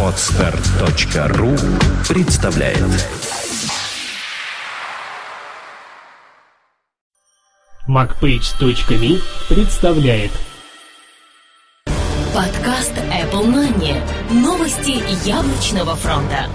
Отстар.ру представляет MacPage.me представляет Подкаст Apple Money. Новости яблочного фронта.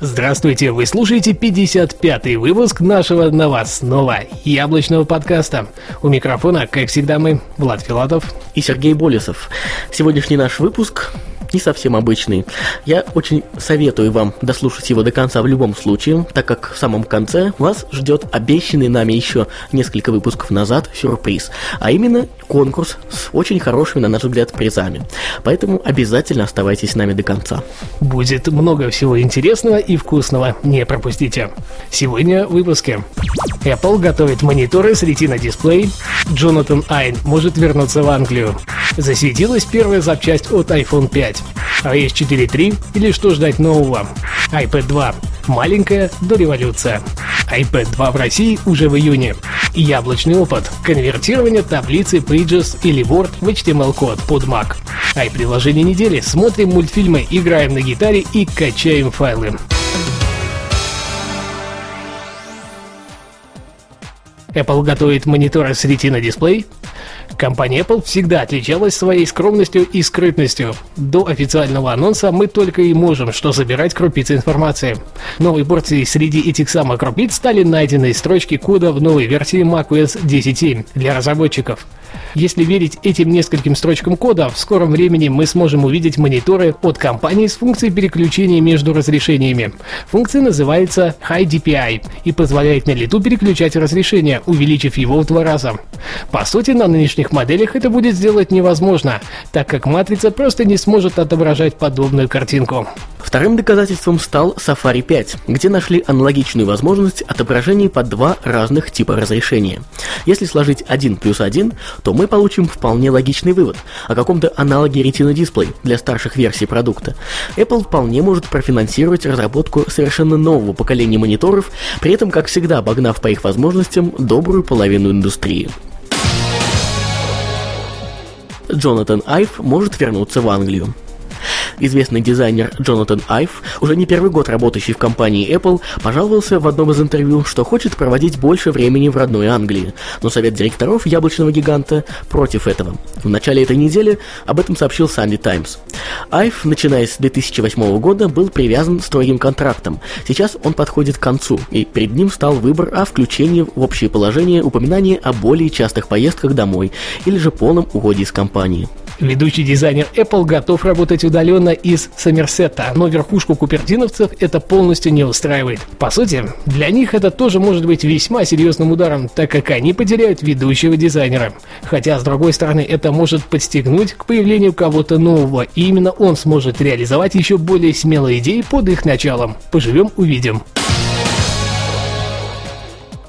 Здравствуйте, вы слушаете 55-й выпуск нашего новостного яблочного подкаста. У микрофона, как всегда, мы, Влад Филатов и Сергей Болесов. Сегодняшний наш выпуск не совсем обычный. Я очень советую вам дослушать его до конца в любом случае, так как в самом конце вас ждет обещанный нами еще несколько выпусков назад сюрприз, а именно конкурс с очень хорошими, на наш взгляд, призами. Поэтому обязательно оставайтесь с нами до конца. Будет много всего интересного и вкусного, не пропустите. Сегодня в выпуске. Apple готовит мониторы с Retina Display, Джонатан Айн может вернуться в Англию. Засветилась первая запчасть от iPhone 5 iOS 4.3 или что ждать нового? iPad 2. Маленькая до революция. iPad 2 в России уже в июне. Яблочный опыт. Конвертирование таблицы Pages или Word в HTML-код под Mac. Ай-приложение недели. Смотрим мультфильмы, играем на гитаре и качаем файлы. Apple готовит мониторы с Retina дисплей. Компания Apple всегда отличалась своей скромностью и скрытностью. До официального анонса мы только и можем что собирать крупицы информации. Новой порцией среди этих самых крупиц стали найденные строчки кода в новой версии macOS 10.7 для разработчиков. Если верить этим нескольким строчкам кода, в скором времени мы сможем увидеть мониторы от компании с функцией переключения между разрешениями. Функция называется High DPI и позволяет на лету переключать разрешение, увеличив его в два раза. По сути, на нынешних моделях это будет сделать невозможно, так как матрица просто не сможет отображать подобную картинку. Вторым доказательством стал Safari 5, где нашли аналогичную возможность отображения под два разных типа разрешения. Если сложить 1 плюс 1, то мы получим вполне логичный вывод о каком-то аналоге Retina Display для старших версий продукта. Apple вполне может профинансировать разработку совершенно нового поколения мониторов, при этом, как всегда, обогнав по их возможностям добрую половину индустрии. Джонатан Айв может вернуться в Англию. Известный дизайнер Джонатан Айв, уже не первый год работающий в компании Apple, пожаловался в одном из интервью, что хочет проводить больше времени в родной Англии, но совет директоров яблочного гиганта против этого. В начале этой недели об этом сообщил Sunday Times. Айв, начиная с 2008 года, был привязан строгим контрактом. Сейчас он подходит к концу, и перед ним стал выбор о включении в общее положение упоминания о более частых поездках домой или же полном уходе из компании. Ведущий дизайнер Apple готов работать удаленно из Сомерсета, но верхушку купертиновцев это полностью не устраивает. По сути, для них это тоже может быть весьма серьезным ударом, так как они потеряют ведущего дизайнера. Хотя, с другой стороны, это может подстегнуть к появлению кого-то нового, и именно он сможет реализовать еще более смелые идеи под их началом. Поживем, увидим.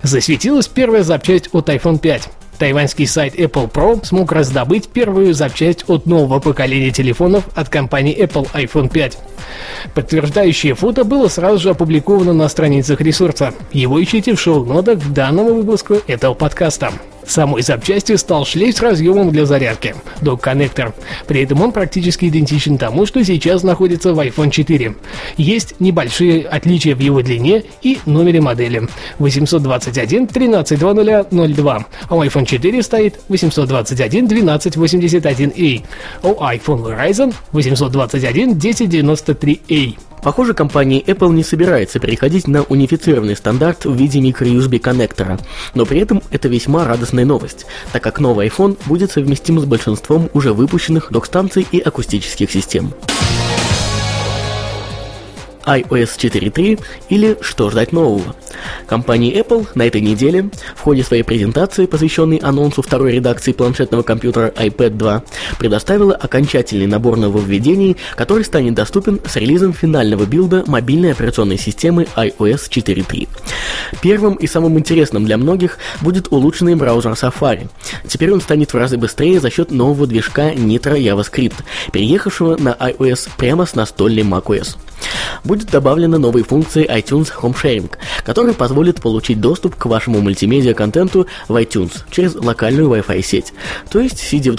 Засветилась первая запчасть от iPhone 5. Тайваньский сайт Apple Pro смог раздобыть первую запчасть от нового поколения телефонов от компании Apple iPhone 5. Подтверждающее фото было сразу же опубликовано на страницах ресурса. Его ищите в шоу-нотах к данному выпуску этого подкаста. Самой запчастью стал шлейф с разъемом для зарядки – док-коннектор. При этом он практически идентичен тому, что сейчас находится в iPhone 4. Есть небольшие отличия в его длине и номере модели. 821 132002, а у iPhone 4 стоит 821 1281A, а у iPhone Verizon 821 1093A. Похоже, компания Apple не собирается переходить на унифицированный стандарт в виде microUSB коннектора, но при этом это весьма радостная новость, так как новый iPhone будет совместим с большинством уже выпущенных док-станций и акустических систем iOS 4.3 или что ждать нового. Компания Apple на этой неделе в ходе своей презентации, посвященной анонсу второй редакции планшетного компьютера iPad 2, предоставила окончательный набор нововведений, который станет доступен с релизом финального билда мобильной операционной системы iOS 4.3. Первым и самым интересным для многих будет улучшенный браузер Safari. Теперь он станет в разы быстрее за счет нового движка Nitro JavaScript, переехавшего на iOS прямо с настольной macOS будет добавлена новые функции iTunes Home Sharing, которые позволят получить доступ к вашему мультимедиа-контенту в iTunes через локальную Wi-Fi сеть. То есть, сидя в